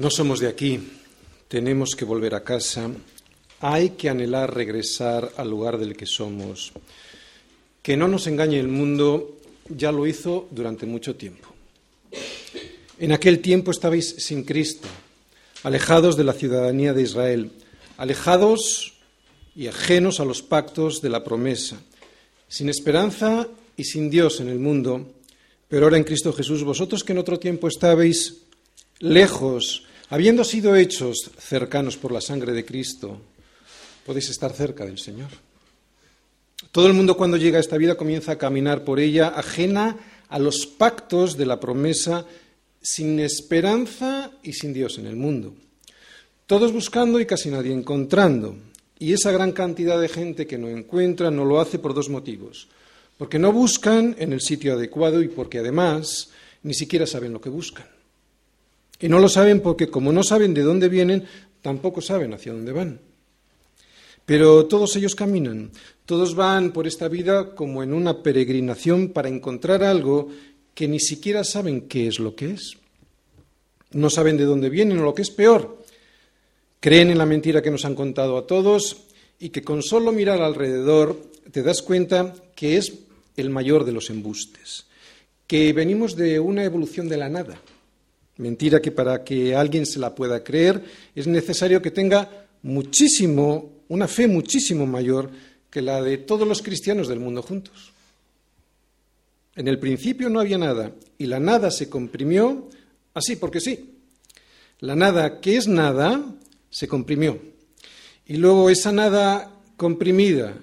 No somos de aquí, tenemos que volver a casa, hay que anhelar regresar al lugar del que somos. Que no nos engañe el mundo, ya lo hizo durante mucho tiempo. En aquel tiempo estabais sin Cristo, alejados de la ciudadanía de Israel, alejados y ajenos a los pactos de la promesa, sin esperanza y sin Dios en el mundo, pero ahora en Cristo Jesús, vosotros que en otro tiempo estabais lejos, Habiendo sido hechos cercanos por la sangre de Cristo, podéis estar cerca del Señor. Todo el mundo cuando llega a esta vida comienza a caminar por ella ajena a los pactos de la promesa, sin esperanza y sin Dios en el mundo. Todos buscando y casi nadie encontrando. Y esa gran cantidad de gente que no encuentra no lo hace por dos motivos. Porque no buscan en el sitio adecuado y porque además ni siquiera saben lo que buscan. Y no lo saben porque como no saben de dónde vienen, tampoco saben hacia dónde van. Pero todos ellos caminan, todos van por esta vida como en una peregrinación para encontrar algo que ni siquiera saben qué es lo que es. No saben de dónde vienen o lo que es peor. Creen en la mentira que nos han contado a todos y que con solo mirar alrededor te das cuenta que es el mayor de los embustes, que venimos de una evolución de la nada Mentira que para que alguien se la pueda creer es necesario que tenga muchísimo, una fe muchísimo mayor que la de todos los cristianos del mundo juntos. En el principio no había nada y la nada se comprimió así porque sí. La nada que es nada se comprimió. Y luego esa nada comprimida,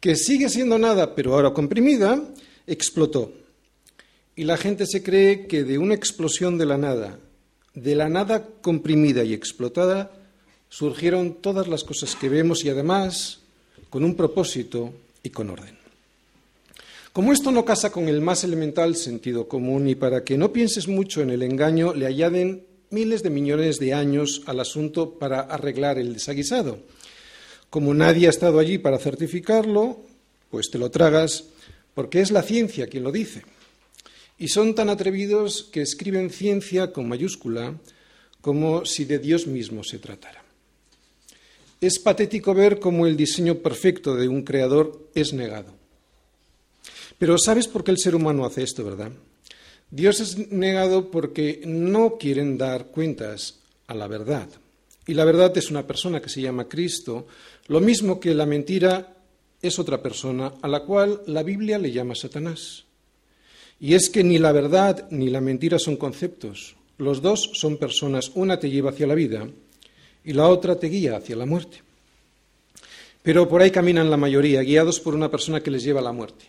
que sigue siendo nada pero ahora comprimida, explotó. Y la gente se cree que de una explosión de la nada, de la nada comprimida y explotada, surgieron todas las cosas que vemos y además con un propósito y con orden. Como esto no casa con el más elemental sentido común y para que no pienses mucho en el engaño, le añaden miles de millones de años al asunto para arreglar el desaguisado. Como nadie ha estado allí para certificarlo, pues te lo tragas porque es la ciencia quien lo dice. Y son tan atrevidos que escriben ciencia con mayúscula como si de Dios mismo se tratara. Es patético ver cómo el diseño perfecto de un creador es negado. Pero ¿sabes por qué el ser humano hace esto, verdad? Dios es negado porque no quieren dar cuentas a la verdad. Y la verdad es una persona que se llama Cristo, lo mismo que la mentira es otra persona a la cual la Biblia le llama Satanás. Y es que ni la verdad ni la mentira son conceptos. Los dos son personas. Una te lleva hacia la vida y la otra te guía hacia la muerte. Pero por ahí caminan la mayoría, guiados por una persona que les lleva a la muerte.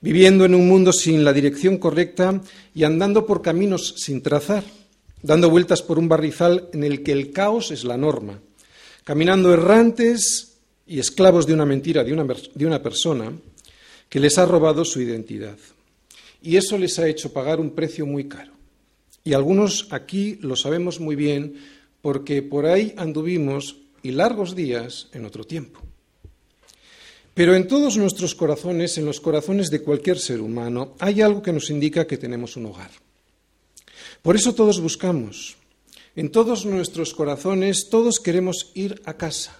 Viviendo en un mundo sin la dirección correcta y andando por caminos sin trazar, dando vueltas por un barrizal en el que el caos es la norma, caminando errantes y esclavos de una mentira de una, de una persona que les ha robado su identidad. Y eso les ha hecho pagar un precio muy caro. Y algunos aquí lo sabemos muy bien porque por ahí anduvimos y largos días en otro tiempo. Pero en todos nuestros corazones, en los corazones de cualquier ser humano, hay algo que nos indica que tenemos un hogar. Por eso todos buscamos. En todos nuestros corazones, todos queremos ir a casa.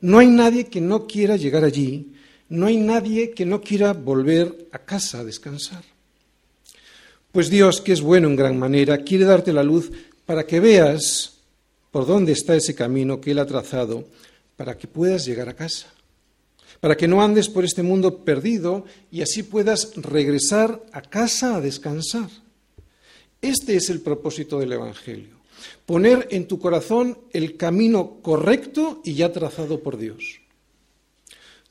No hay nadie que no quiera llegar allí no hay nadie que no quiera volver a casa a descansar. Pues Dios, que es bueno en gran manera, quiere darte la luz para que veas por dónde está ese camino que Él ha trazado para que puedas llegar a casa, para que no andes por este mundo perdido y así puedas regresar a casa a descansar. Este es el propósito del Evangelio, poner en tu corazón el camino correcto y ya trazado por Dios.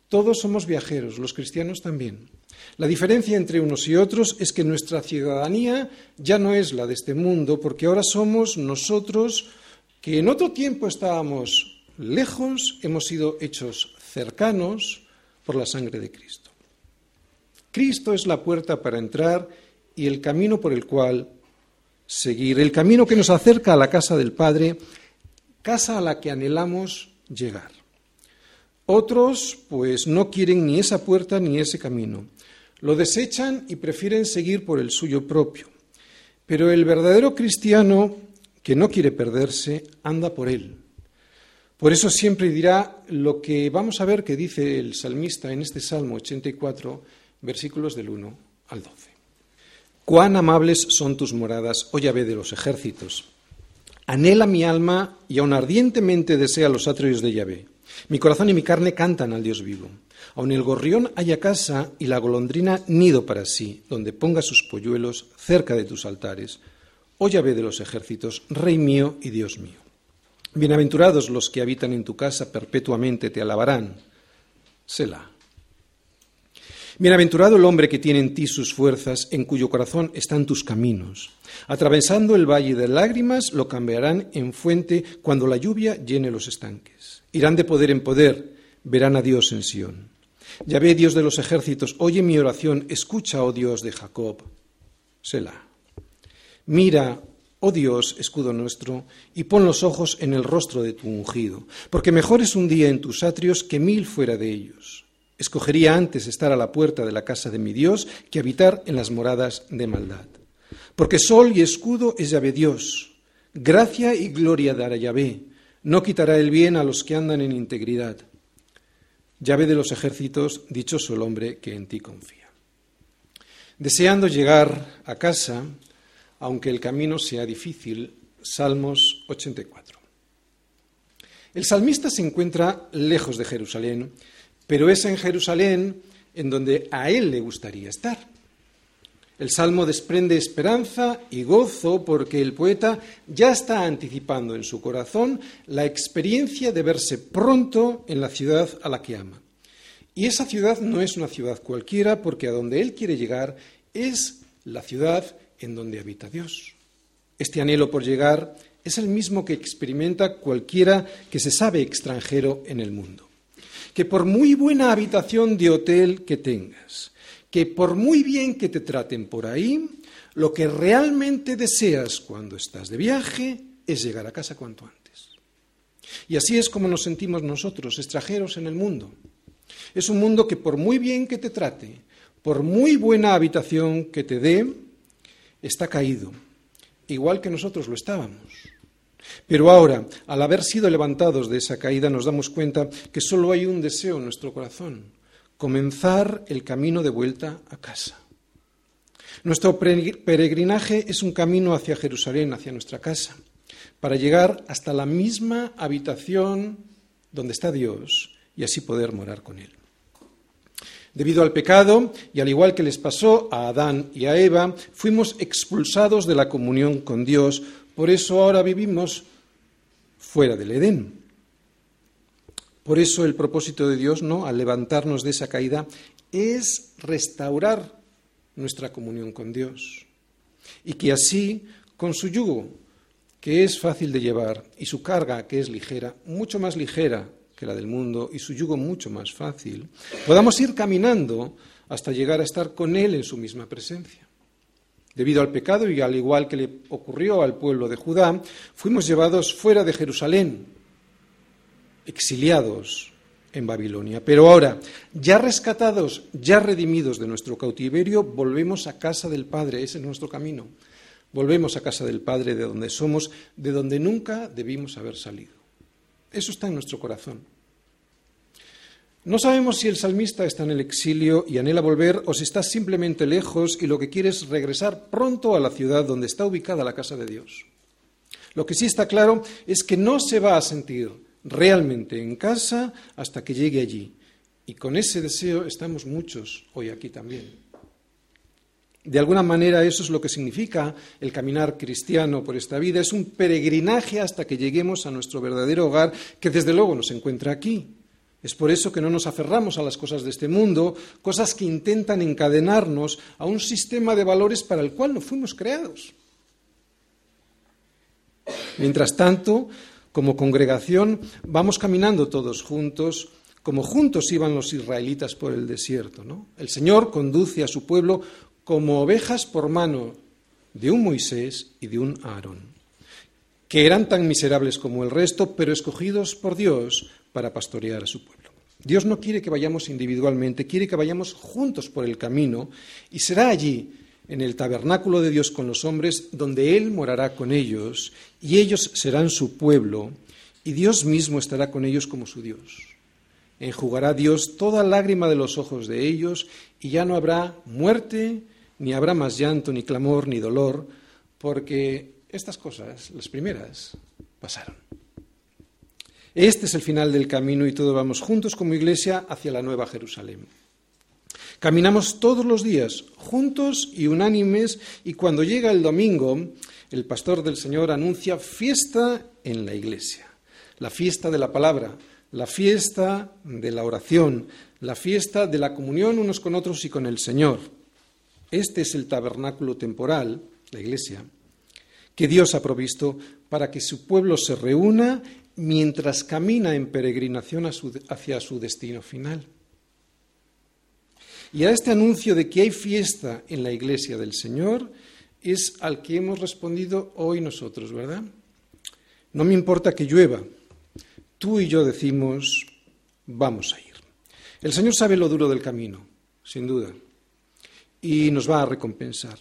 Todos somos viajeros, los cristianos también. La diferencia entre unos y otros es que nuestra ciudadanía ya no es la de este mundo, porque ahora somos nosotros que en otro tiempo estábamos lejos, hemos sido hechos cercanos por la sangre de Cristo. Cristo es la puerta para entrar y el camino por el cual seguir, el camino que nos acerca a la casa del Padre, casa a la que anhelamos llegar. Otros, pues, no quieren ni esa puerta ni ese camino. Lo desechan y prefieren seguir por el suyo propio. Pero el verdadero cristiano que no quiere perderse, anda por él. Por eso siempre dirá lo que vamos a ver que dice el salmista en este Salmo 84, versículos del 1 al 12. Cuán amables son tus moradas, oh Yahvé de los ejércitos. Anhela mi alma y aun ardientemente desea los atrios de Yahvé. Mi corazón y mi carne cantan al Dios vivo. Aun el gorrión haya casa y la golondrina nido para sí, donde ponga sus polluelos cerca de tus altares. Oh Yahvé de los ejércitos, Rey mío y Dios mío. Bienaventurados los que habitan en tu casa, perpetuamente te alabarán. Selah. Bienaventurado el hombre que tiene en ti sus fuerzas, en cuyo corazón están tus caminos. Atravesando el valle de lágrimas, lo cambiarán en fuente cuando la lluvia llene los estanques. Irán de poder en poder, verán a Dios en Sión. Ya ve Dios de los ejércitos, oye mi oración, escucha, oh Dios de Jacob. Selah. Mira, oh Dios, escudo nuestro, y pon los ojos en el rostro de tu ungido, porque mejor es un día en tus atrios que mil fuera de ellos. Escogería antes estar a la puerta de la casa de mi Dios que habitar en las moradas de maldad. Porque sol y escudo es Yahvé Dios. Gracia y gloria dará Yahvé. No quitará el bien a los que andan en integridad. Yahvé de los ejércitos, dichoso el hombre que en ti confía. Deseando llegar a casa, aunque el camino sea difícil, Salmos 84. El salmista se encuentra lejos de Jerusalén pero es en Jerusalén en donde a él le gustaría estar. El salmo desprende esperanza y gozo porque el poeta ya está anticipando en su corazón la experiencia de verse pronto en la ciudad a la que ama. Y esa ciudad no es una ciudad cualquiera porque a donde él quiere llegar es la ciudad en donde habita Dios. Este anhelo por llegar es el mismo que experimenta cualquiera que se sabe extranjero en el mundo que por muy buena habitación de hotel que tengas, que por muy bien que te traten por ahí, lo que realmente deseas cuando estás de viaje es llegar a casa cuanto antes. Y así es como nos sentimos nosotros, extranjeros en el mundo. Es un mundo que por muy bien que te trate, por muy buena habitación que te dé, está caído, igual que nosotros lo estábamos. Pero ahora, al haber sido levantados de esa caída, nos damos cuenta que solo hay un deseo en nuestro corazón, comenzar el camino de vuelta a casa. Nuestro peregrinaje es un camino hacia Jerusalén, hacia nuestra casa, para llegar hasta la misma habitación donde está Dios y así poder morar con Él. Debido al pecado, y al igual que les pasó a Adán y a Eva, fuimos expulsados de la comunión con Dios por eso ahora vivimos fuera del Edén. Por eso el propósito de Dios, ¿no? Al levantarnos de esa caída, es restaurar nuestra comunión con Dios. Y que así, con su yugo, que es fácil de llevar, y su carga, que es ligera, mucho más ligera que la del mundo, y su yugo mucho más fácil, podamos ir caminando hasta llegar a estar con Él en su misma presencia. Debido al pecado y al igual que le ocurrió al pueblo de Judá, fuimos llevados fuera de Jerusalén, exiliados en Babilonia. Pero ahora, ya rescatados, ya redimidos de nuestro cautiverio, volvemos a casa del Padre, ese es nuestro camino. Volvemos a casa del Padre de donde somos, de donde nunca debimos haber salido. Eso está en nuestro corazón. No sabemos si el salmista está en el exilio y anhela volver o si está simplemente lejos y lo que quiere es regresar pronto a la ciudad donde está ubicada la casa de Dios. Lo que sí está claro es que no se va a sentir realmente en casa hasta que llegue allí. Y con ese deseo estamos muchos hoy aquí también. De alguna manera eso es lo que significa el caminar cristiano por esta vida. Es un peregrinaje hasta que lleguemos a nuestro verdadero hogar, que desde luego nos encuentra aquí, es por eso que no nos aferramos a las cosas de este mundo, cosas que intentan encadenarnos a un sistema de valores para el cual no fuimos creados. Mientras tanto, como congregación, vamos caminando todos juntos, como juntos iban los israelitas por el desierto. El Señor conduce a su pueblo como ovejas por mano de un Moisés y de un Aarón, que eran tan miserables como el resto, pero escogidos por Dios para pastorear a su pueblo. Dios no quiere que vayamos individualmente, quiere que vayamos juntos por el camino y será allí, en el tabernáculo de Dios con los hombres, donde Él morará con ellos, y ellos serán su pueblo, y Dios mismo estará con ellos como su Dios. Enjugará Dios toda lágrima de los ojos de ellos, y ya no habrá muerte, ni habrá más llanto, ni clamor, ni dolor, porque estas cosas, las primeras, pasaron. Este es el final del camino y todos vamos juntos como iglesia hacia la nueva Jerusalén. Caminamos todos los días, juntos y unánimes, y cuando llega el domingo, el pastor del Señor anuncia fiesta en la iglesia, la fiesta de la palabra, la fiesta de la oración, la fiesta de la comunión unos con otros y con el Señor. Este es el tabernáculo temporal, la iglesia, que Dios ha provisto para que su pueblo se reúna mientras camina en peregrinación hacia su destino final. Y a este anuncio de que hay fiesta en la iglesia del Señor es al que hemos respondido hoy nosotros, ¿verdad? No me importa que llueva. Tú y yo decimos, vamos a ir. El Señor sabe lo duro del camino, sin duda, y nos va a recompensar.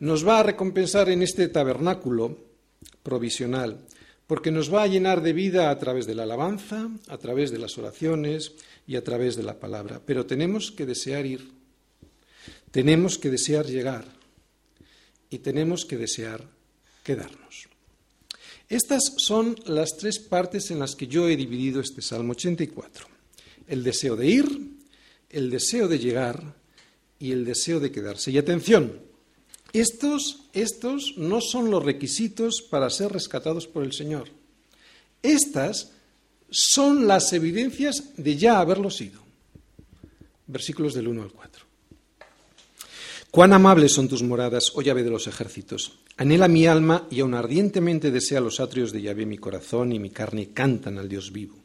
Nos va a recompensar en este tabernáculo provisional, porque nos va a llenar de vida a través de la alabanza, a través de las oraciones, y a través de la palabra. Pero tenemos que desear ir, tenemos que desear llegar y tenemos que desear quedarnos. Estas son las tres partes en las que yo he dividido este Salmo 84. El deseo de ir, el deseo de llegar y el deseo de quedarse. Y atención, estos, estos no son los requisitos para ser rescatados por el Señor. Estas son las evidencias de ya haberlo sido. Versículos del 1 al 4. Cuán amables son tus moradas, oh llave de los ejércitos. Anhela mi alma y aun ardientemente desea los atrios de llave mi corazón y mi carne cantan al Dios vivo.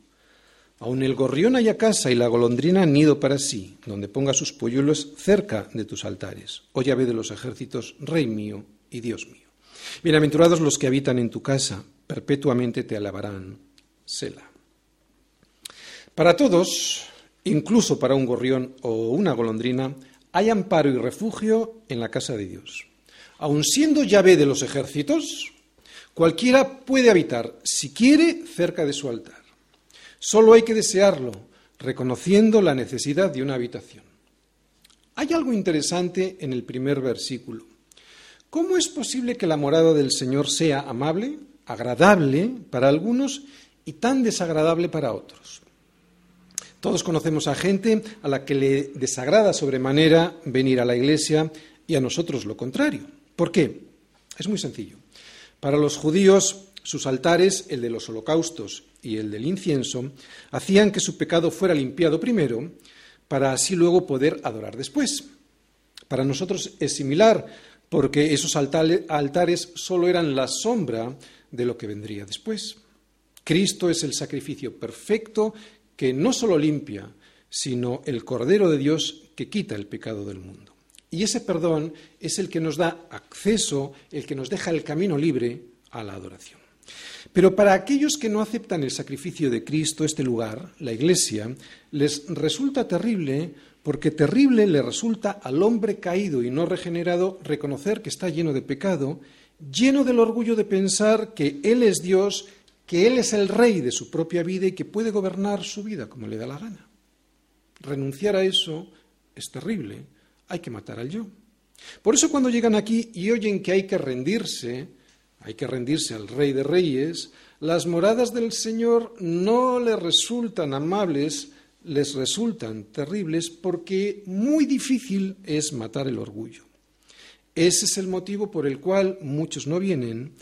Aun el gorrión haya casa y la golondrina nido para sí, donde ponga sus polluelos cerca de tus altares. Oh llave de los ejércitos, Rey mío y Dios mío. Bienaventurados los que habitan en tu casa, perpetuamente te alabarán. Sela. Para todos, incluso para un gorrión o una golondrina, hay amparo y refugio en la casa de Dios. Aun siendo llave de los ejércitos, cualquiera puede habitar, si quiere, cerca de su altar. Solo hay que desearlo, reconociendo la necesidad de una habitación. Hay algo interesante en el primer versículo. ¿Cómo es posible que la morada del Señor sea amable, agradable para algunos y tan desagradable para otros? Todos conocemos a gente a la que le desagrada sobremanera venir a la iglesia y a nosotros lo contrario. ¿Por qué? Es muy sencillo. Para los judíos, sus altares, el de los holocaustos y el del incienso, hacían que su pecado fuera limpiado primero para así luego poder adorar después. Para nosotros es similar, porque esos altares solo eran la sombra de lo que vendría después. Cristo es el sacrificio perfecto que no solo limpia, sino el Cordero de Dios que quita el pecado del mundo. Y ese perdón es el que nos da acceso, el que nos deja el camino libre a la adoración. Pero para aquellos que no aceptan el sacrificio de Cristo, este lugar, la Iglesia, les resulta terrible porque terrible le resulta al hombre caído y no regenerado reconocer que está lleno de pecado, lleno del orgullo de pensar que Él es Dios que Él es el rey de su propia vida y que puede gobernar su vida como le da la gana. Renunciar a eso es terrible, hay que matar al yo. Por eso cuando llegan aquí y oyen que hay que rendirse, hay que rendirse al rey de reyes, las moradas del Señor no les resultan amables, les resultan terribles porque muy difícil es matar el orgullo. Ese es el motivo por el cual muchos no vienen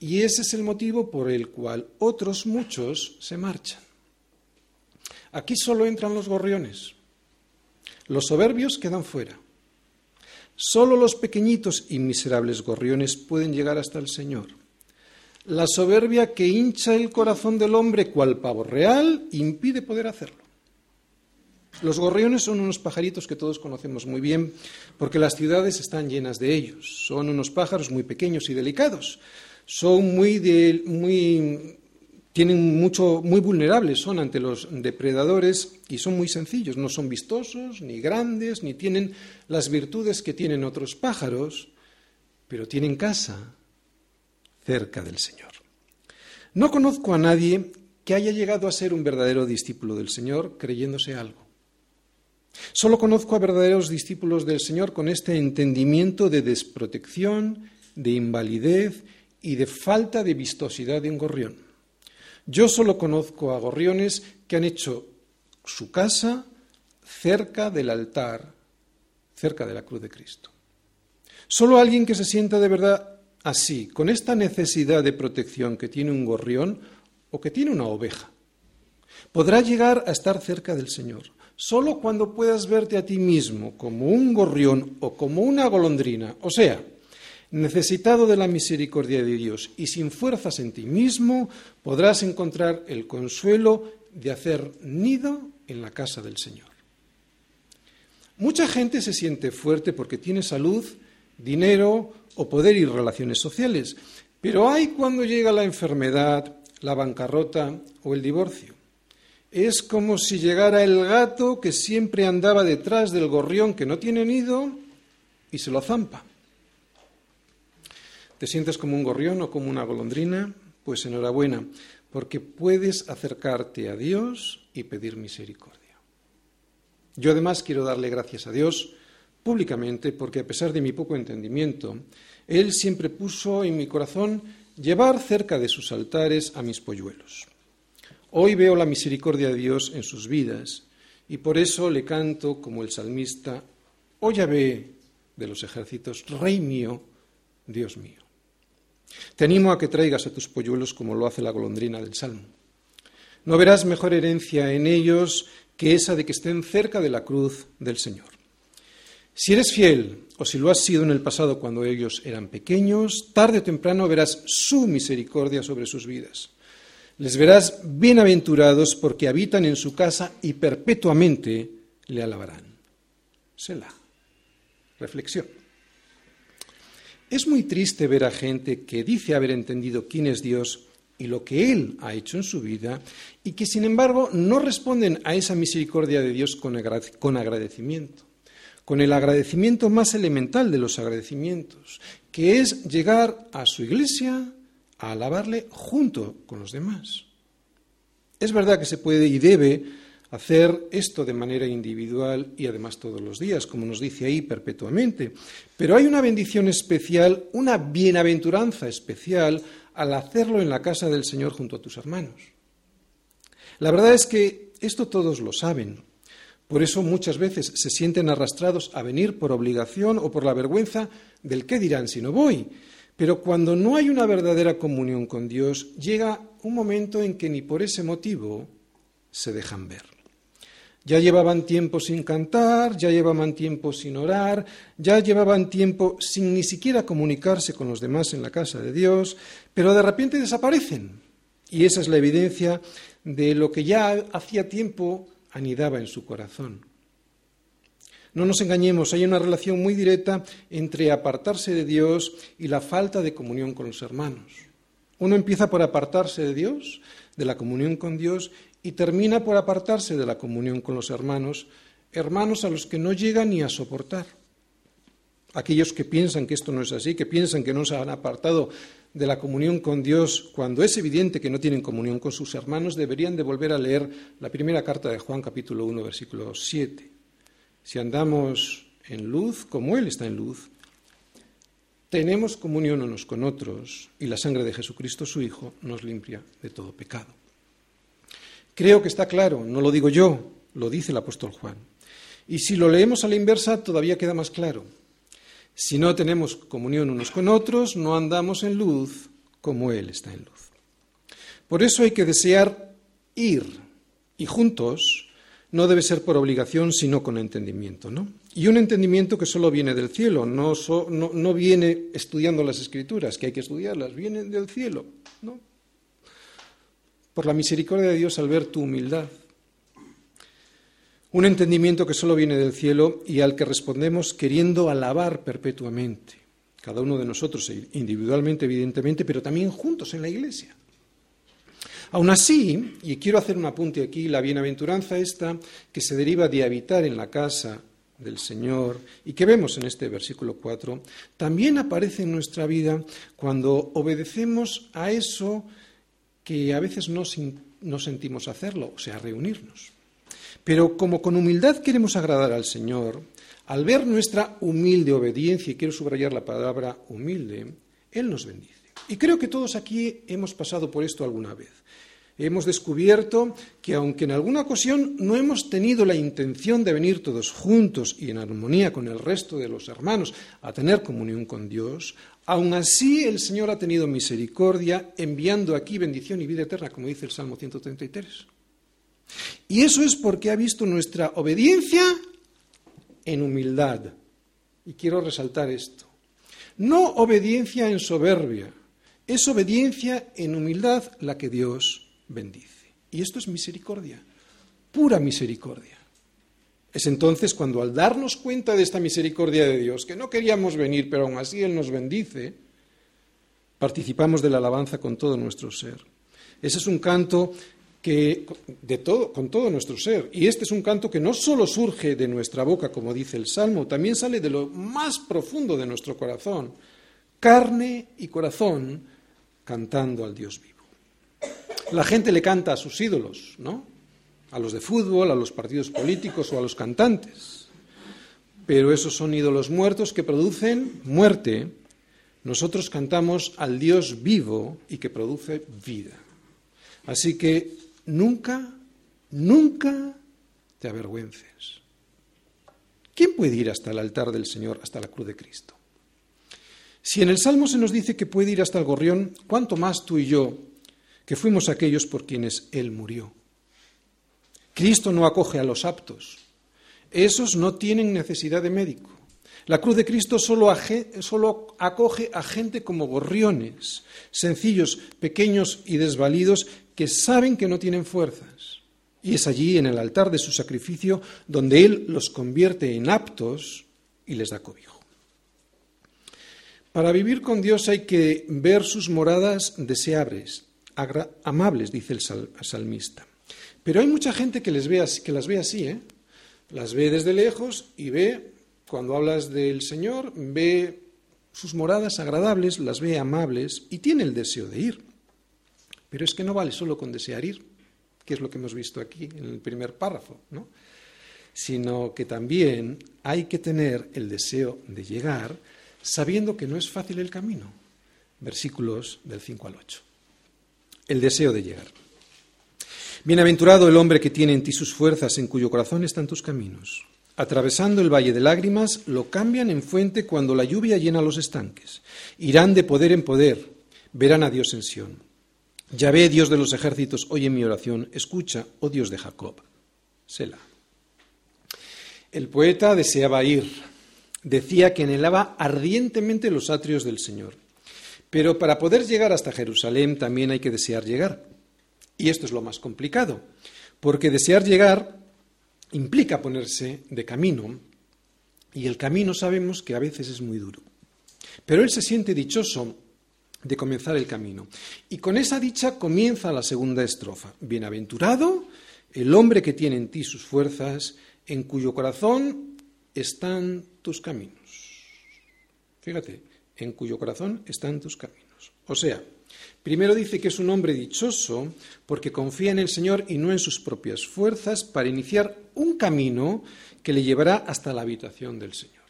y ese es el motivo por el cual otros muchos se marchan. Aquí solo entran los gorriones. Los soberbios quedan fuera. Solo los pequeñitos y miserables gorriones pueden llegar hasta el Señor. La soberbia que hincha el corazón del hombre cual pavo real impide poder hacerlo. Los gorriones son unos pajaritos que todos conocemos muy bien porque las ciudades están llenas de ellos. Son unos pájaros muy pequeños y delicados, son muy, muy tienen mucho, muy vulnerables son ante los depredadores y son muy sencillos, no son vistosos, ni grandes, ni tienen las virtudes que tienen otros pájaros, pero tienen casa cerca del Señor. No conozco a nadie que haya llegado a ser un verdadero discípulo del Señor creyéndose algo. Solo conozco a verdaderos discípulos del Señor con este entendimiento de desprotección, de invalidez y de falta de vistosidad de un gorrión. Yo solo conozco a gorriones que han hecho su casa cerca del altar, cerca de la cruz de Cristo. Solo alguien que se sienta de verdad así, con esta necesidad de protección que tiene un gorrión o que tiene una oveja, podrá llegar a estar cerca del Señor. Solo cuando puedas verte a ti mismo como un gorrión o como una golondrina, o sea, necesitado de la misericordia de Dios y sin fuerzas en ti mismo, podrás encontrar el consuelo de hacer nido en la casa del Señor. Mucha gente se siente fuerte porque tiene salud, dinero o poder y relaciones sociales, pero hay cuando llega la enfermedad, la bancarrota o el divorcio. Es como si llegara el gato que siempre andaba detrás del gorrión que no tiene nido y se lo zampa. ¿Te sientes como un gorrión o como una golondrina? Pues enhorabuena, porque puedes acercarte a Dios y pedir misericordia. Yo además quiero darle gracias a Dios públicamente porque a pesar de mi poco entendimiento, Él siempre puso en mi corazón llevar cerca de sus altares a mis polluelos. Hoy veo la misericordia de Dios en sus vidas y por eso le canto como el salmista, oh ve de los ejércitos, Rey mío, Dios mío. Te animo a que traigas a tus polluelos como lo hace la golondrina del Salmo. No verás mejor herencia en ellos que esa de que estén cerca de la cruz del Señor. Si eres fiel, o si lo has sido en el pasado cuando ellos eran pequeños, tarde o temprano verás su misericordia sobre sus vidas. Les verás bienaventurados porque habitan en su casa y perpetuamente le alabarán. Selah. Reflexión. Es muy triste ver a gente que dice haber entendido quién es Dios y lo que Él ha hecho en su vida y que sin embargo no responden a esa misericordia de Dios con agradecimiento, con el agradecimiento más elemental de los agradecimientos, que es llegar a su iglesia a alabarle junto con los demás. Es verdad que se puede y debe hacer esto de manera individual y además todos los días, como nos dice ahí perpetuamente. Pero hay una bendición especial, una bienaventuranza especial al hacerlo en la casa del Señor junto a tus hermanos. La verdad es que esto todos lo saben. Por eso muchas veces se sienten arrastrados a venir por obligación o por la vergüenza del qué dirán si no voy. Pero cuando no hay una verdadera comunión con Dios, llega un momento en que ni por ese motivo se dejan ver. Ya llevaban tiempo sin cantar, ya llevaban tiempo sin orar, ya llevaban tiempo sin ni siquiera comunicarse con los demás en la casa de Dios, pero de repente desaparecen. Y esa es la evidencia de lo que ya hacía tiempo anidaba en su corazón. No nos engañemos, hay una relación muy directa entre apartarse de Dios y la falta de comunión con los hermanos. Uno empieza por apartarse de Dios, de la comunión con Dios, y termina por apartarse de la comunión con los hermanos, hermanos a los que no llega ni a soportar. Aquellos que piensan que esto no es así, que piensan que no se han apartado de la comunión con Dios, cuando es evidente que no tienen comunión con sus hermanos, deberían de volver a leer la primera carta de Juan capítulo 1 versículo 7. Si andamos en luz como Él está en luz, tenemos comunión unos con otros y la sangre de Jesucristo su Hijo nos limpia de todo pecado. Creo que está claro, no lo digo yo, lo dice el apóstol Juan. Y si lo leemos a la inversa, todavía queda más claro. Si no tenemos comunión unos con otros, no andamos en luz como Él está en luz. Por eso hay que desear ir y juntos no debe ser por obligación, sino con entendimiento. ¿no? Y un entendimiento que solo viene del cielo, no, no, no viene estudiando las escrituras, que hay que estudiarlas, viene del cielo. ¿no? Por la misericordia de Dios al ver tu humildad. Un entendimiento que solo viene del cielo y al que respondemos queriendo alabar perpetuamente, cada uno de nosotros individualmente, evidentemente, pero también juntos en la Iglesia. Aún así, y quiero hacer un apunte aquí, la bienaventuranza esta que se deriva de habitar en la casa del Señor y que vemos en este versículo 4, también aparece en nuestra vida cuando obedecemos a eso que a veces no, sentimos hacerlo, o sea, reunirnos. Pero como con humildad queremos agradar al Señor, al ver nuestra humilde obediencia, y quiero subrayar la palabra humilde, Él nos bendice. Y creo que todos aquí hemos pasado por esto alguna vez. Hemos descubierto que aunque en alguna ocasión no hemos tenido la intención de venir todos juntos y en armonía con el resto de los hermanos a tener comunión con Dios, aún así el Señor ha tenido misericordia enviando aquí bendición y vida eterna, como dice el Salmo 133. Y eso es porque ha visto nuestra obediencia en humildad. Y quiero resaltar esto. No obediencia en soberbia, es obediencia en humildad la que Dios bendice. Y esto es misericordia, pura misericordia. Es entonces cuando al darnos cuenta de esta misericordia de Dios, que no queríamos venir, pero aún así Él nos bendice, participamos de la alabanza con todo nuestro ser. Ese es un canto que de todo, con todo nuestro ser. Y este es un canto que no solo surge de nuestra boca, como dice el Salmo, también sale de lo más profundo de nuestro corazón. Carne y corazón cantando al Dios vivo. La gente le canta a sus ídolos, ¿no? A los de fútbol, a los partidos políticos o a los cantantes. Pero esos son ídolos muertos que producen muerte. Nosotros cantamos al Dios vivo y que produce vida. Así que nunca, nunca te avergüences. ¿Quién puede ir hasta el altar del Señor, hasta la cruz de Cristo? Si en el Salmo se nos dice que puede ir hasta el gorrión, ¿cuánto más tú y yo, que fuimos aquellos por quienes Él murió? Cristo no acoge a los aptos. Esos no tienen necesidad de médico. La cruz de Cristo solo, acoge a gente como gorriones, sencillos, pequeños y desvalidos, que saben que no tienen fuerzas. Y es allí, en el altar de su sacrificio, donde Él los convierte en aptos y les da cobijo. Para vivir con Dios hay que ver sus moradas deseables, amables, dice el salmista. Pero hay mucha gente que, les ve que las ve así, ¿eh? las ve desde lejos y ve, cuando hablas del Señor, ve sus moradas agradables, las ve amables y tiene el deseo de ir. Pero es que no vale solo con desear ir, que es lo que hemos visto aquí en el primer párrafo, ¿no? sino que también hay que tener el deseo de llegar sabiendo que no es fácil el camino. Versículos del 5 al 8. El deseo de llegar. Bienaventurado el hombre que tiene en ti sus fuerzas, en cuyo corazón están tus caminos. Atravesando el valle de lágrimas, lo cambian en fuente cuando la lluvia llena los estanques. Irán de poder en poder, verán a Dios en Sión. ve Dios de los ejércitos, oye mi oración, escucha, oh Dios de Jacob. Sela. El poeta deseaba ir, decía que anhelaba ardientemente los atrios del Señor. Pero para poder llegar hasta Jerusalén también hay que desear llegar. Y esto es lo más complicado, porque desear llegar implica ponerse de camino, y el camino sabemos que a veces es muy duro. Pero él se siente dichoso de comenzar el camino. Y con esa dicha comienza la segunda estrofa. Bienaventurado el hombre que tiene en ti sus fuerzas, en cuyo corazón están tus caminos. Fíjate, en cuyo corazón están tus caminos. O sea, primero dice que es un hombre dichoso porque confía en el Señor y no en sus propias fuerzas para iniciar un camino que le llevará hasta la habitación del Señor.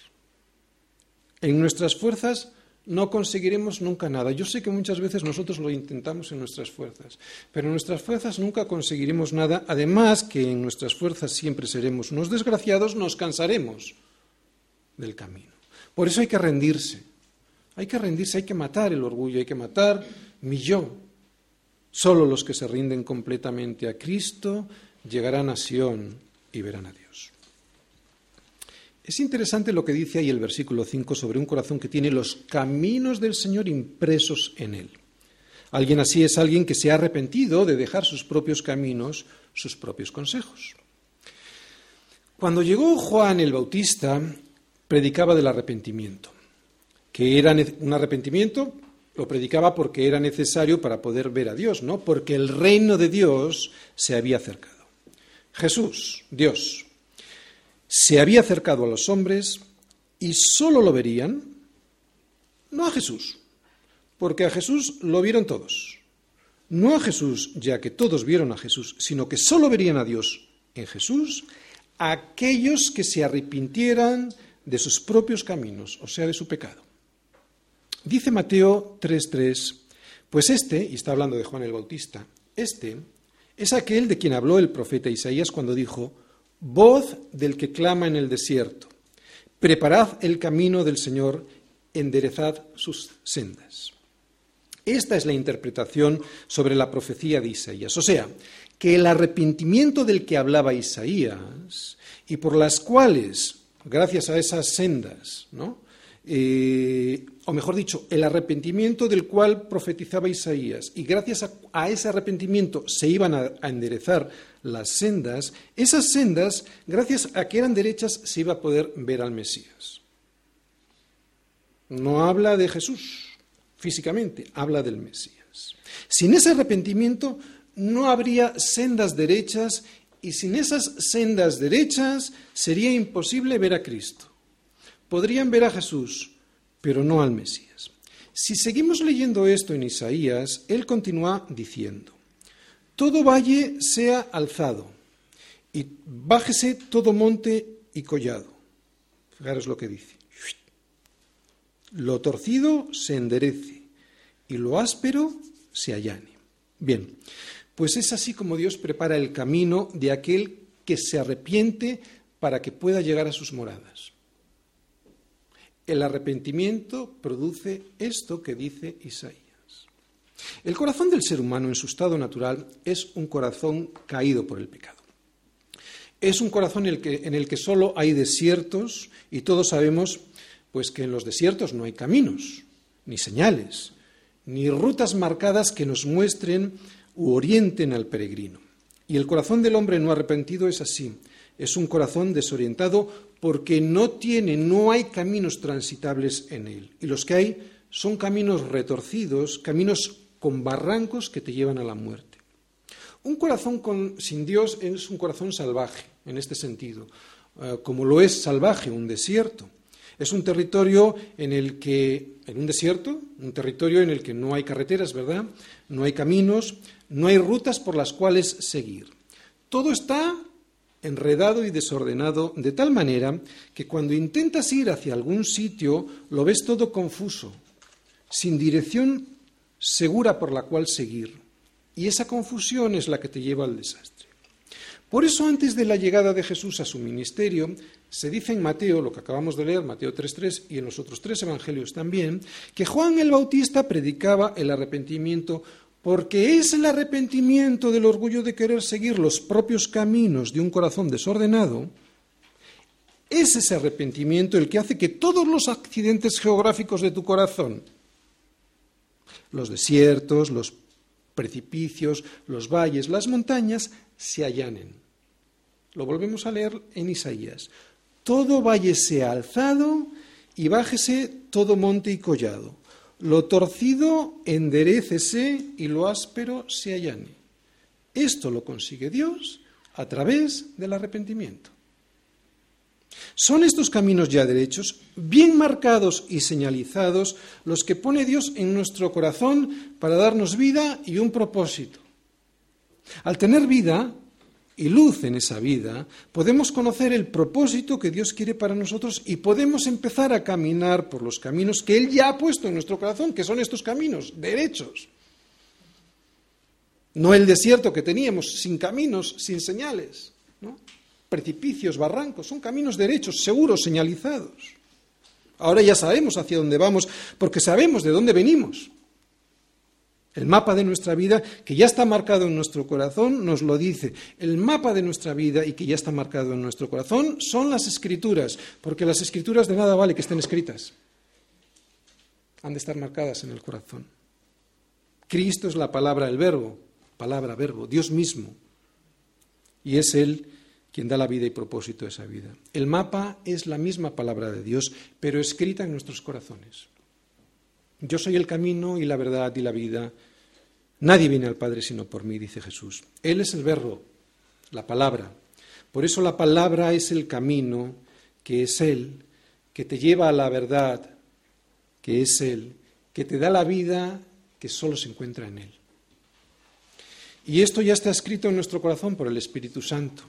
En nuestras fuerzas no conseguiremos nunca nada. Yo sé que muchas veces nosotros lo intentamos en nuestras fuerzas, pero en nuestras fuerzas nunca conseguiremos nada. Además que en nuestras fuerzas siempre seremos unos desgraciados, nos cansaremos del camino. Por eso hay que rendirse. Hay que rendirse, hay que matar el orgullo, hay que matar mi yo. Solo los que se rinden completamente a Cristo llegarán a Sión y verán a Dios. Es interesante lo que dice ahí el versículo 5 sobre un corazón que tiene los caminos del Señor impresos en él. Alguien así es alguien que se ha arrepentido de dejar sus propios caminos, sus propios consejos. Cuando llegó Juan el Bautista, predicaba del arrepentimiento, que era un arrepentimiento Lo predicaba porque era necesario para poder ver a Dios, ¿no? Porque el reino de Dios se había acercado. Jesús, Dios, se había acercado a los hombres y solo lo verían, no a Jesús, porque a Jesús lo vieron todos. No a Jesús, ya que todos vieron a Jesús, sino que solo verían a Dios en Jesús aquellos que se arrepintieran de sus propios caminos, o sea, de su pecado. Dice Mateo 3:3, pues este, y está hablando de Juan el Bautista, este es aquel de quien habló el profeta Isaías cuando dijo, voz del que clama en el desierto, preparad el camino del Señor, enderezad sus sendas. Esta es la interpretación sobre la profecía de Isaías. O sea, que el arrepentimiento del que hablaba Isaías y por las cuales, gracias a esas sendas, ¿no? Eh, o mejor dicho, el arrepentimiento del cual profetizaba Isaías, y gracias a, ese arrepentimiento se iban a, a, enderezar las sendas, esas sendas, gracias a que eran derechas, se iba a poder ver al Mesías. No habla de Jesús físicamente, habla del Mesías. Sin ese arrepentimiento no habría sendas derechas y sin esas sendas derechas sería imposible ver a Cristo. Podrían ver a Jesús, pero no al Mesías. Si seguimos leyendo esto en Isaías, él continúa diciendo, todo valle sea alzado y bájese todo monte y collado. Fijaros lo que dice. Lo torcido se enderece y lo áspero se allane. Bien, pues es así como Dios prepara el camino de aquel que se arrepiente para que pueda llegar a sus moradas. El arrepentimiento produce esto que dice Isaías. El corazón del ser humano en su estado natural es un corazón caído por el pecado. Es un corazón en el que, solo hay desiertos y todos sabemos pues que en los desiertos no hay caminos, ni señales, ni rutas marcadas que nos muestren u orienten al peregrino. Y el corazón del hombre no arrepentido es así, es un corazón desorientado porque no tiene, no hay caminos transitables en él. Y los que hay son caminos retorcidos, caminos con barrancos que te llevan a la muerte. Un corazón sin Dios es un corazón salvaje, en este sentido, eh, como lo es salvaje un desierto. Es un territorio en el que, en un desierto, un territorio en el que no hay carreteras, ¿verdad? No hay caminos, no hay rutas por las cuales seguir. Todo está enredado y desordenado de tal manera que cuando intentas ir hacia algún sitio lo ves todo confuso, sin dirección segura por la cual seguir. Y esa confusión es la que te lleva al desastre. Por eso antes de la llegada de Jesús a su ministerio, se dice en Mateo, lo que acabamos de leer, Mateo 3.3 y en los otros tres evangelios también, que Juan el Bautista predicaba el arrepentimiento porque es el arrepentimiento del orgullo de querer seguir los propios caminos de un corazón desordenado, es ese arrepentimiento el que hace que todos los accidentes geográficos de tu corazón, los desiertos, los precipicios, los valles, las montañas, se allanen. Lo volvemos a leer en Isaías. Todo valle sea alzado y bájese todo monte y collado. Lo torcido enderecese y lo áspero se allane. Esto lo consigue Dios a través del arrepentimiento. Son estos caminos ya derechos, bien marcados y señalizados, los que pone Dios en nuestro corazón para darnos vida y un propósito. Al tener vida, y luz en esa vida, podemos conocer el propósito que Dios quiere para nosotros y podemos empezar a caminar por los caminos que Él ya ha puesto en nuestro corazón, que son estos caminos derechos. No el desierto que teníamos, sin caminos, sin señales, precipicios, barrancos, son caminos derechos, seguros, señalizados. Ahora ya sabemos hacia dónde vamos porque sabemos de dónde venimos. El mapa de nuestra vida, que ya está marcado en nuestro corazón, nos lo dice. El mapa de nuestra vida y que ya está marcado en nuestro corazón son las escrituras, porque las escrituras de nada vale que estén escritas. Han de estar marcadas en el corazón. Cristo es la palabra, el verbo, palabra, verbo, Dios mismo. Y es Él quien da la vida y propósito a esa vida. El mapa es la misma palabra de Dios, pero escrita en nuestros corazones. Yo soy el camino y la verdad y la vida. Nadie viene al Padre sino por mí, dice Jesús. Él es el verbo, la palabra. Por eso la palabra es el camino, que es Él, que te lleva a la verdad, que es Él, que te da la vida que solo se encuentra en Él. Y esto ya está escrito en nuestro corazón por el Espíritu Santo.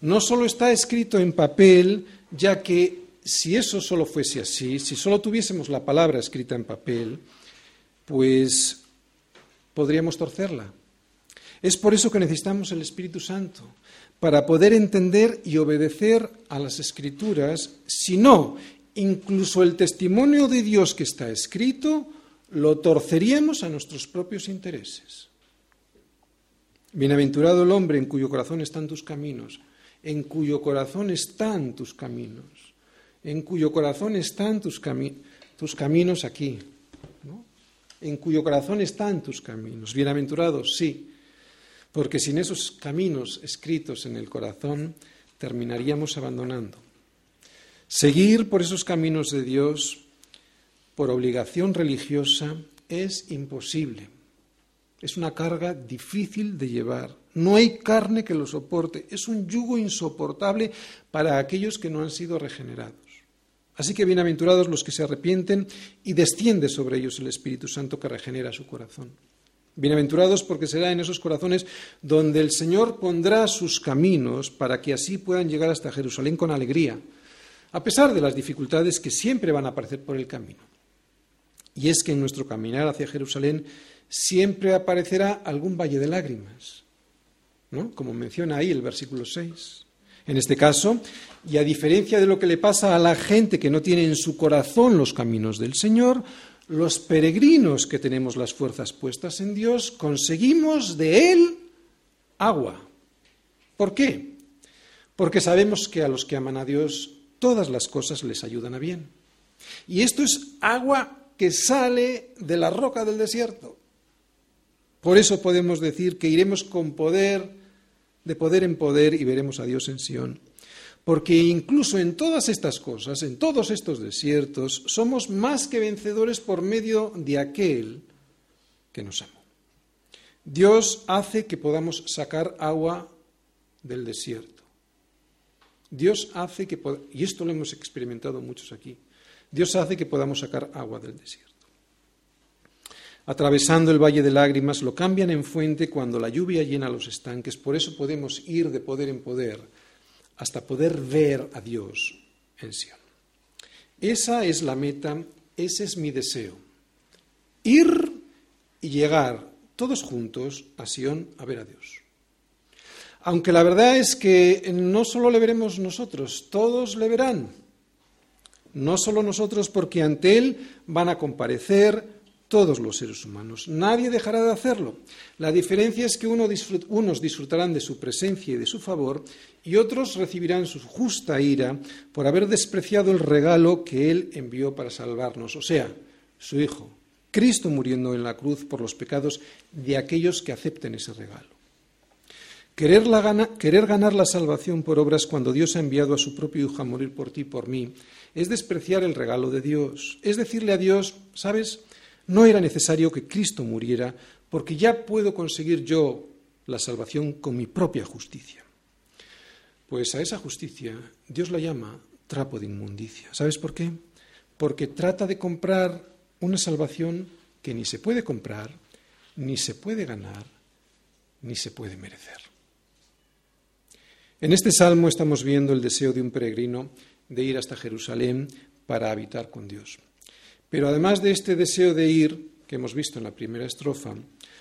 No solo está escrito en papel, ya que si eso solo fuese así, si solo tuviésemos la palabra escrita en papel, pues podríamos torcerla. Es por eso que necesitamos el Espíritu Santo, para poder entender y obedecer a las escrituras, si no, incluso el testimonio de Dios que está escrito, lo torceríamos a nuestros propios intereses. Bienaventurado el hombre en cuyo corazón están tus caminos, en cuyo corazón están tus caminos, en cuyo corazón están tus, caminos aquí, en cuyo corazón están tus caminos. Bienaventurados, sí, porque sin esos caminos escritos en el corazón terminaríamos abandonando. Seguir por esos caminos de Dios por obligación religiosa es imposible. Es una carga difícil de llevar. No hay carne que lo soporte. Es un yugo insoportable para aquellos que no han sido regenerados. Así que bienaventurados los que se arrepienten y desciende sobre ellos el Espíritu Santo que regenera su corazón. Bienaventurados porque será en esos corazones donde el Señor pondrá sus caminos para que así puedan llegar hasta Jerusalén con alegría, a pesar de las dificultades que siempre van a aparecer por el camino. Y es que en nuestro caminar hacia Jerusalén siempre aparecerá algún valle de lágrimas, ¿no? como menciona ahí el versículo 6. En este caso, y a diferencia de lo que le pasa a la gente que no tiene en su corazón los caminos del Señor, los peregrinos que tenemos las fuerzas puestas en Dios conseguimos de Él agua. ¿Por qué? Porque sabemos que a los que aman a Dios todas las cosas les ayudan a bien. Y esto es agua que sale de la roca del desierto. Por eso podemos decir que iremos con poder, de poder en poder, y veremos a Dios en Sión. Porque incluso en todas estas cosas, en todos estos desiertos, somos más que vencedores por medio de aquel que nos amó. Dios hace que podamos sacar agua del desierto. Dios hace que, y esto lo hemos experimentado muchos aquí, Dios hace que podamos sacar agua del desierto. Atravesando el valle de lágrimas, lo cambian en fuente cuando la lluvia llena los estanques, por eso podemos ir de poder en poder hasta poder ver a Dios en Sion. Esa es la meta, ese es mi deseo. Ir y llegar todos juntos a Sion a ver a Dios. Aunque la verdad es que no solo le veremos nosotros, todos le verán. No solo nosotros, porque ante Él van a comparecer todos los seres humanos. Nadie dejará de hacerlo. La diferencia es que unos disfrutarán de su presencia y de su favor y otros recibirán su justa ira por haber despreciado el regalo que Él envió para salvarnos, o sea, su Hijo, Cristo muriendo en la cruz por los pecados de aquellos que acepten ese regalo. Querer, querer ganar la salvación por obras cuando Dios ha enviado a su propio Hijo a morir por ti y por mí es despreciar el regalo de Dios. Es decirle a Dios, ¿sabes? No era necesario que Cristo muriera porque ya puedo conseguir yo la salvación con mi propia justicia. Pues a esa justicia Dios la llama trapo de inmundicia. ¿Sabes por qué? Porque trata de comprar una salvación que ni se puede comprar, ni se puede ganar, ni se puede merecer. En este salmo estamos viendo el deseo de un peregrino de ir hasta Jerusalén para habitar con Dios. Pero además de este deseo de ir, que hemos visto en la primera estrofa,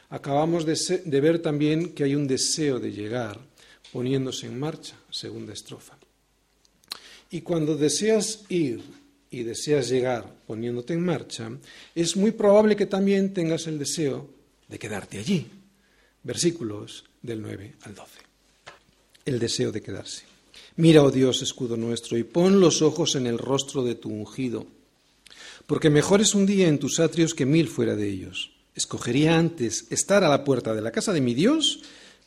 acabamos de, ver también que hay un deseo de llegar poniéndose en marcha, segunda estrofa. Y cuando deseas ir y deseas llegar poniéndote en marcha, es muy probable que también tengas el deseo de quedarte allí. Versículos del 9 al 12. El deseo de quedarse. Mira, oh Dios, escudo nuestro, y pon los ojos en el rostro de tu ungido porque mejor es un día en tus atrios que mil fuera de ellos. Escogería antes estar a la puerta de la casa de mi Dios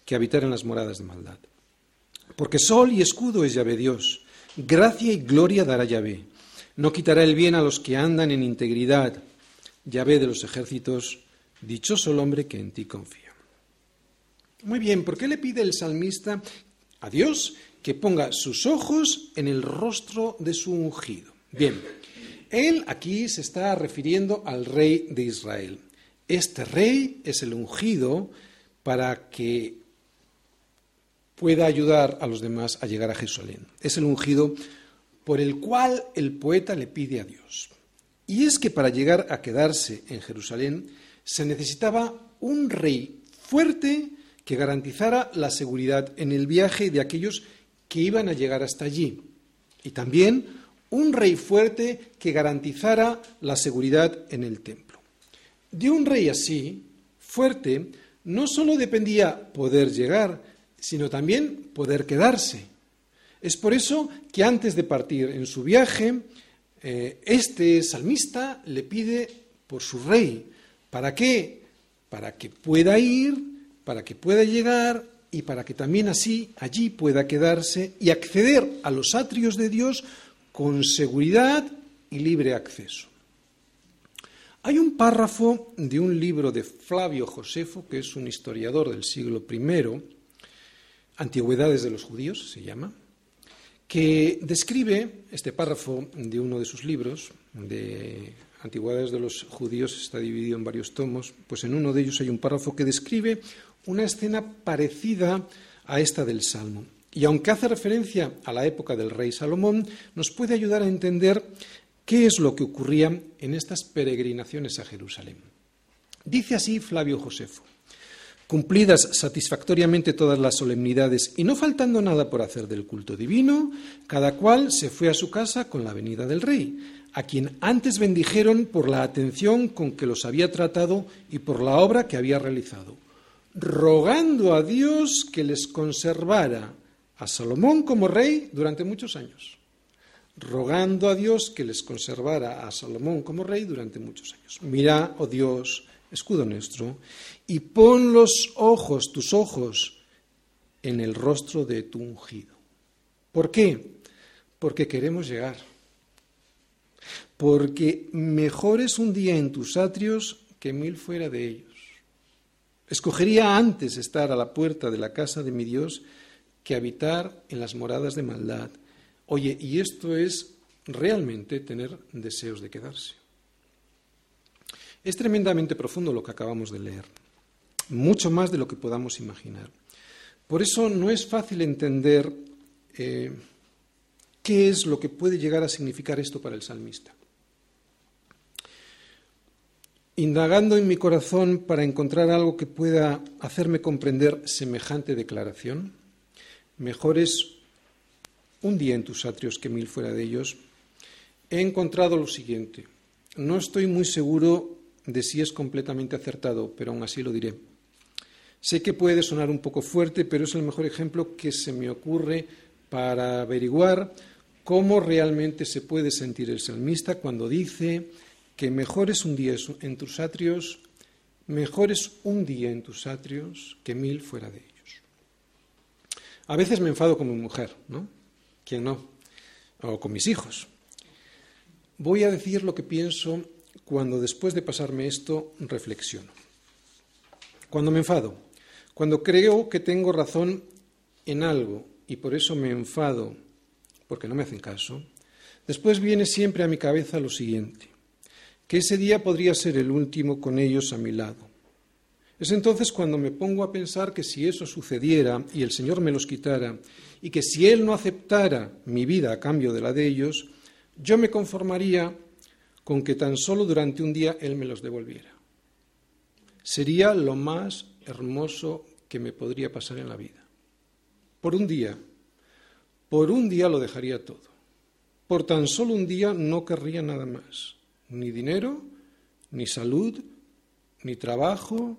que habitar en las moradas de maldad. Porque sol y escudo es Yahvé Dios, gracia y gloria dará Yahvé. No quitará el bien a los que andan en integridad. Yahvé de los ejércitos, dichoso el hombre que en ti confía. Muy bien, ¿por qué le pide el salmista a Dios que ponga sus ojos en el rostro de su ungido? Bien, él aquí se está refiriendo al rey de Israel. Este rey es el ungido para que pueda ayudar a los demás a llegar a Jerusalén. Es el ungido por el cual el poeta le pide a Dios. Y es que para llegar a quedarse en Jerusalén se necesitaba un rey fuerte que garantizara la seguridad en el viaje de aquellos que iban a llegar hasta allí. Y también un rey fuerte que garantizara la seguridad en el templo. De un rey así, fuerte, no solo dependía poder llegar, sino también poder quedarse. Es por eso que antes de partir en su viaje, eh, este salmista le pide por su rey. ¿Para qué? Para que pueda ir, para que pueda llegar y para que también así allí pueda quedarse y acceder a los atrios de Dios con seguridad y libre acceso. Hay un párrafo de un libro de Flavio Josefo, que es un historiador del siglo I, Antigüedades de los Judíos se llama, que describe este párrafo de uno de sus libros, de Antigüedades de los Judíos, está dividido en varios tomos, pues en uno de ellos hay un párrafo que describe una escena parecida a esta del Salmo. Y aunque hace referencia a la época del rey Salomón, nos puede ayudar a entender qué es lo que ocurría en estas peregrinaciones a Jerusalén. Dice así Flavio Josefo. Cumplidas satisfactoriamente todas las solemnidades y no faltando nada por hacer del culto divino, cada cual se fue a su casa con la venida del rey, a quien antes bendijeron por la atención con que los había tratado y por la obra que había realizado, rogando a Dios que les conservara a Salomón como rey durante muchos años, rogando a Dios que les conservara a Salomón como rey durante muchos años. Mira, oh Dios, escudo nuestro, y pon los ojos, tus ojos, en el rostro de tu ungido. ¿Por qué? Porque queremos llegar. Porque mejor es un día en tus atrios que mil fuera de ellos. Escogería antes estar a la puerta de la casa de mi Dios que habitar en las moradas de maldad. Oye, y esto es realmente tener deseos de quedarse. Es tremendamente profundo lo que acabamos de leer, mucho más de lo que podamos imaginar. Por eso no es fácil entender eh, qué es lo que puede llegar a significar esto para el salmista. Indagando en mi corazón para encontrar algo que pueda hacerme comprender semejante declaración, Mejor es un día en tus atrios que mil fuera de ellos. He encontrado lo siguiente. No estoy muy seguro de si es completamente acertado, pero aún así lo diré. Sé que puede sonar un poco fuerte, pero es el mejor ejemplo que se me ocurre para averiguar cómo realmente se puede sentir el salmista cuando dice que mejor es un día en tus atrios, mejor es un día en tus atrios que mil fuera de ellos. A veces me enfado con mi mujer, ¿no? ¿Quién no? O con mis hijos. Voy a decir lo que pienso cuando después de pasarme esto reflexiono. Cuando me enfado, cuando creo que tengo razón en algo y por eso me enfado porque no me hacen caso, después viene siempre a mi cabeza lo siguiente, que ese día podría ser el último con ellos a mi lado es entonces cuando me pongo a pensar que si eso sucediera y el Señor me los quitara, y que si Él no aceptara mi vida a cambio de la de ellos, yo me conformaría con que tan solo durante un día Él me los devolviera. Sería lo más hermoso que me podría pasar en la vida. Por un día, por un día lo dejaría todo. Por tan solo un día no querría nada más, ni dinero, ni salud, ni trabajo,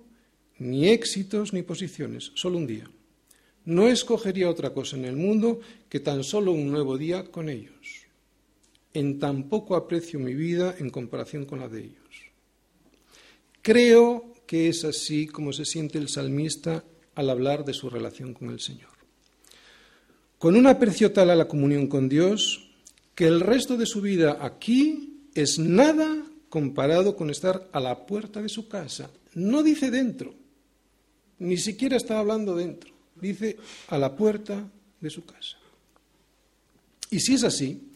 ni éxitos ni posiciones, solo un día. No escogería otra cosa en el mundo que tan solo un nuevo día con ellos. En tan poco aprecio mi vida en comparación con la de ellos. Creo que es así como se siente el salmista al hablar de su relación con el Señor. Con un aprecio tal a la comunión con Dios que el resto de su vida aquí es nada comparado con estar a la puerta de su casa. No dice dentro, ni siquiera está hablando dentro, dice a la puerta de su casa. Y si es así,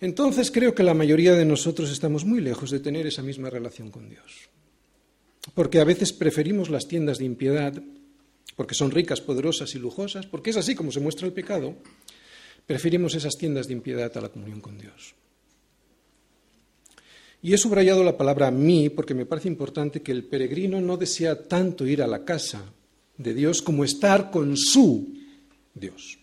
entonces creo que la mayoría de nosotros estamos muy lejos de tener esa misma relación con Dios. Porque a veces preferimos las tiendas de impiedad, porque son ricas, poderosas y lujosas, porque es así como se muestra el pecado, preferimos esas tiendas de impiedad a la comunión con Dios. Y he subrayado la palabra mí porque me parece importante que el peregrino no desea tanto ir a la casa de Dios como estar con su Dios.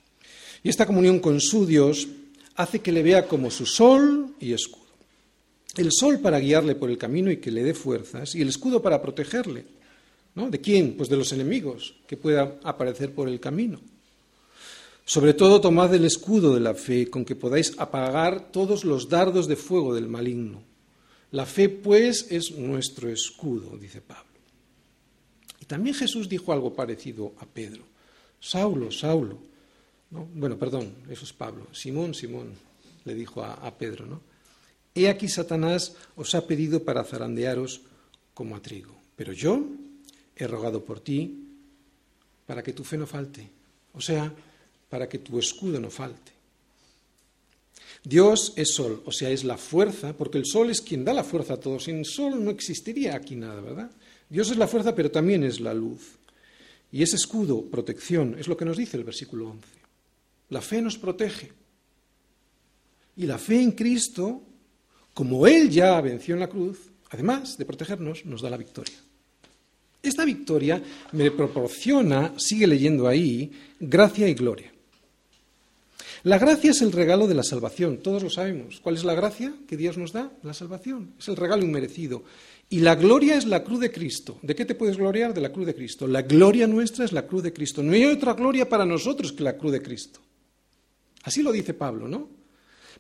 Y esta comunión con su Dios hace que le vea como su sol y escudo. El sol para guiarle por el camino y que le dé fuerzas, y el escudo para protegerle. ¿no? ¿De quién? Pues de los enemigos que puedan aparecer por el camino. Sobre todo tomad el escudo de la fe con que podáis apagar todos los dardos de fuego del maligno. La fe, pues, es nuestro escudo, dice Pablo. Y también Jesús dijo algo parecido a Pedro. Saulo, Saulo. Bueno, perdón, eso es Pablo. Simón, Simón, le dijo a, a Pedro, ¿no? He aquí Satanás os ha pedido para zarandearos como a trigo. Pero yo he rogado por ti para que tu fe no falte. O sea, para que tu escudo no falte. Dios es sol, o sea, es la fuerza, porque el sol es quien da la fuerza a todos. Sin sol no existiría aquí nada, ¿verdad? Dios es la fuerza, pero también es la luz. Y ese escudo, protección, es lo que nos dice el versículo 11. La fe nos protege. Y la fe en Cristo, como Él ya venció en la cruz, además de protegernos, nos da la victoria. Esta victoria me proporciona, sigue leyendo ahí, gracia y gloria. La gracia es el regalo de la salvación, todos lo sabemos. ¿Cuál es la gracia que Dios nos da? La salvación, es el regalo inmerecido. Y la gloria es la cruz de Cristo. ¿De qué te puedes gloriar? De la cruz de Cristo. La gloria nuestra es la cruz de Cristo. No hay otra gloria para nosotros que la cruz de Cristo. Así lo dice Pablo, ¿no?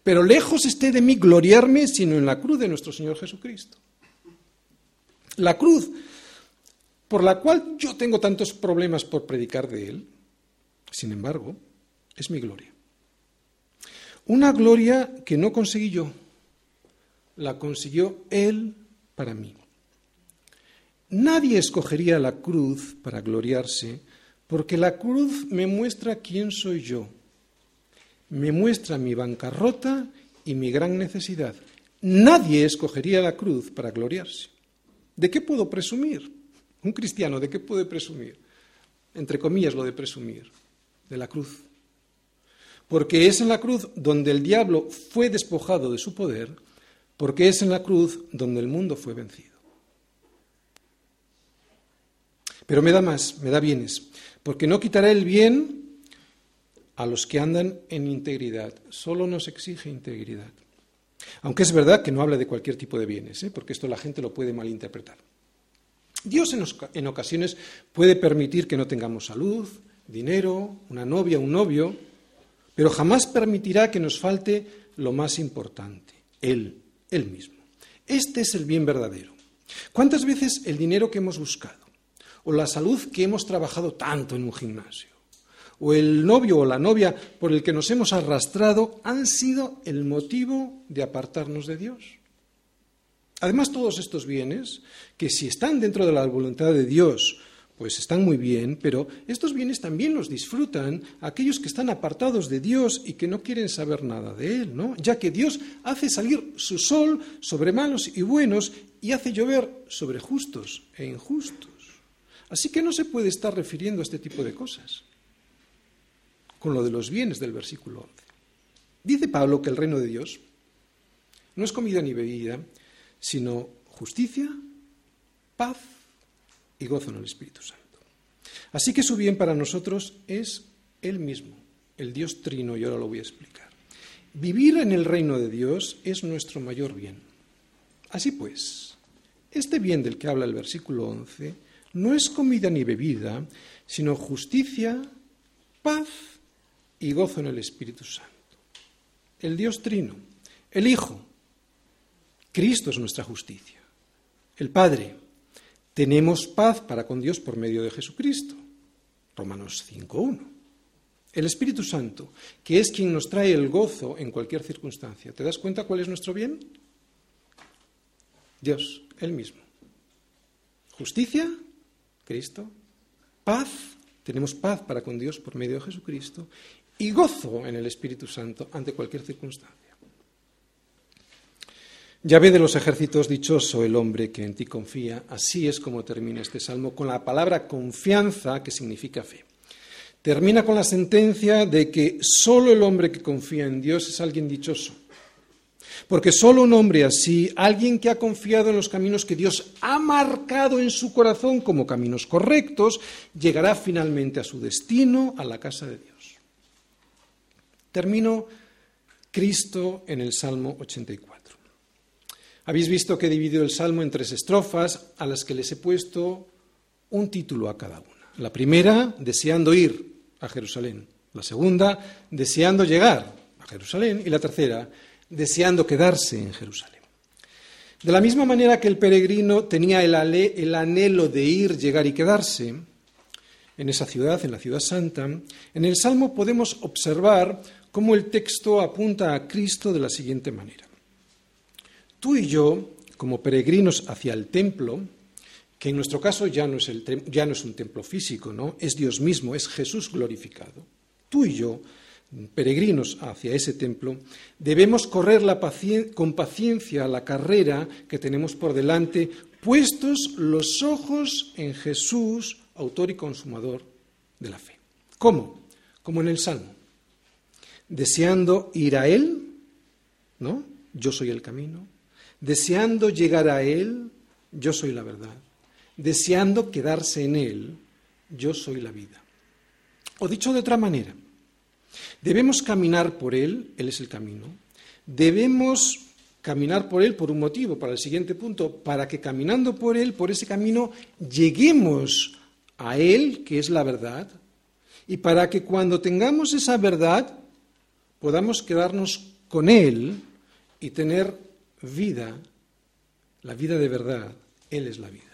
Pero lejos esté de mí gloriarme, sino en la cruz de nuestro Señor Jesucristo. La cruz por la cual yo tengo tantos problemas por predicar de Él, sin embargo, es mi gloria. Una gloria que no conseguí yo, la consiguió Él para mí. Nadie escogería la cruz para gloriarse, porque la cruz me muestra quién soy yo, me muestra mi bancarrota y mi gran necesidad. Nadie escogería la cruz para gloriarse. ¿De qué puedo presumir? Un cristiano, ¿de qué puede presumir? Entre comillas lo de presumir, de la cruz porque es en la cruz donde el diablo fue despojado de su poder, porque es en la cruz donde el mundo fue vencido. Pero me da más, me da bienes, porque no quitará el bien a los que andan en integridad, solo nos exige integridad. Aunque es verdad que no habla de cualquier tipo de bienes, ¿eh? porque esto la gente lo puede malinterpretar. Dios en ocasiones puede permitir que no tengamos salud, dinero, una novia, un novio, pero jamás permitirá que nos falte lo más importante, Él, Él mismo. Este es el bien verdadero. ¿Cuántas veces el dinero que hemos buscado, o la salud que hemos trabajado tanto en un gimnasio, o el novio o la novia por el que nos hemos arrastrado han sido el motivo de apartarnos de Dios? Además, todos estos bienes, que si están dentro de la voluntad de Dios, pues están muy bien, pero estos bienes también los disfrutan aquellos que están apartados de Dios y que no quieren saber nada de Él, ¿no? Ya que Dios hace salir su sol sobre malos y buenos y hace llover sobre justos e injustos. Así que no se puede estar refiriendo a este tipo de cosas con lo de los bienes del versículo 11. Dice Pablo que el reino de Dios no es comida ni bebida, sino justicia, paz y gozo en el Espíritu Santo. Así que su bien para nosotros es Él mismo, el Dios trino, y ahora lo voy a explicar. Vivir en el reino de Dios es nuestro mayor bien. Así pues, este bien del que habla el versículo 11 no es comida ni bebida, sino justicia, paz y gozo en el Espíritu Santo. El Dios trino, el Hijo, Cristo es nuestra justicia, el Padre, tenemos paz para con Dios por medio de Jesucristo. Romanos 5.1. El Espíritu Santo, que es quien nos trae el gozo en cualquier circunstancia. ¿Te das cuenta cuál es nuestro bien? Dios, Él mismo. Justicia, Cristo. Paz, tenemos paz para con Dios por medio de Jesucristo. Y gozo en el Espíritu Santo ante cualquier circunstancia. Ve de los ejércitos, dichoso el hombre que en ti confía. Así es como termina este salmo con la palabra confianza, que significa fe. Termina con la sentencia de que solo el hombre que confía en Dios es alguien dichoso. Porque solo un hombre así, alguien que ha confiado en los caminos que Dios ha marcado en su corazón como caminos correctos, llegará finalmente a su destino, a la casa de Dios. Termino Cristo en el Salmo 84. Habéis visto que he dividido el Salmo en tres estrofas a las que les he puesto un título a cada una. La primera, deseando ir a Jerusalén. La segunda, deseando llegar a Jerusalén. Y la tercera, deseando quedarse en Jerusalén. De la misma manera que el peregrino tenía el, anhelo de ir, llegar y quedarse en esa ciudad, en la ciudad santa, en el Salmo podemos observar cómo el texto apunta a Cristo de la siguiente manera. Tú y yo, como peregrinos hacia el templo, que en nuestro caso ya no, es un templo físico, ¿no? Es Dios mismo, es Jesús glorificado. Tú y yo, peregrinos hacia ese templo, debemos correr con paciencia la carrera que tenemos por delante, puestos los ojos en Jesús, autor y consumador de la fe. ¿Cómo? Como en el Salmo. Deseando ir a Él, ¿no? Yo soy el camino. Deseando llegar a Él, yo soy la verdad deseando quedarse en Él, yo soy la vida. O dicho de otra manera, debemos caminar por Él, Él es el camino, debemos caminar por Él por un motivo, para el siguiente punto, para que caminando por Él, por ese camino, lleguemos a Él, que es la verdad, y para que cuando tengamos esa verdad, podamos quedarnos con Él y tener vida, la vida de verdad, Él es la vida.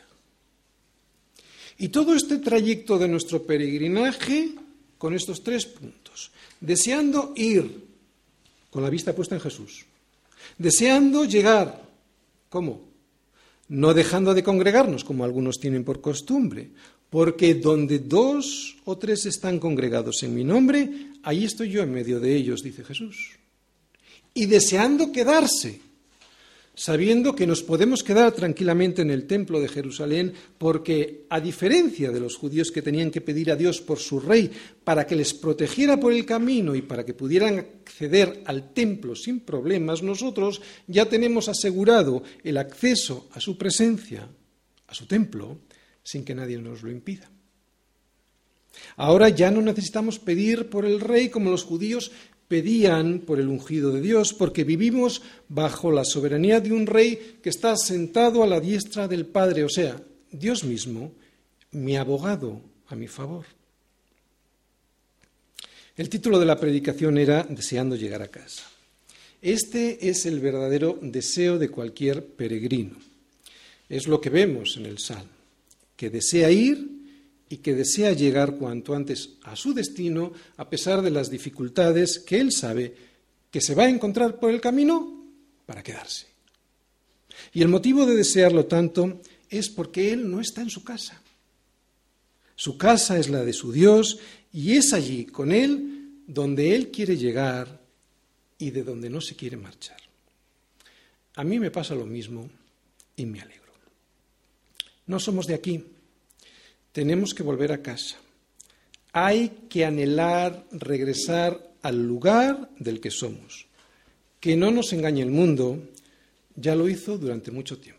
Y todo este trayecto de nuestro peregrinaje con estos tres puntos. Deseando ir con la vista puesta en Jesús. Deseando llegar. ¿Cómo? No dejando de congregarnos, como algunos tienen por costumbre. Porque donde dos o tres están congregados en mi nombre, ahí estoy yo en medio de ellos, dice Jesús. Y deseando quedarse sabiendo que nos podemos quedar tranquilamente en el templo de Jerusalén porque, a diferencia de los judíos que tenían que pedir a Dios por su rey para que les protegiera por el camino y para que pudieran acceder al templo sin problemas, nosotros ya tenemos asegurado el acceso a su presencia, a su templo, sin que nadie nos lo impida. Ahora ya no necesitamos pedir por el rey como los judíos pedían por el ungido de Dios, porque vivimos bajo la soberanía de un rey que está sentado a la diestra del Padre, o sea, Dios mismo, mi abogado a mi favor. El título de la predicación era Deseando llegar a casa. Este es el verdadero deseo de cualquier peregrino. Es lo que vemos en el Salmo, que desea ir y que desea llegar cuanto antes a su destino a pesar de las dificultades que él sabe que se va a encontrar por el camino para quedarse. Y el motivo de desearlo tanto es porque él no está en su casa. Su casa es la de su Dios y es allí con él donde él quiere llegar y de donde no se quiere marchar. A mí me pasa lo mismo y me alegro. No somos de aquí tenemos que volver a casa. Hay que anhelar regresar al lugar del que somos. Que no nos engañe el mundo, ya lo hizo durante mucho tiempo.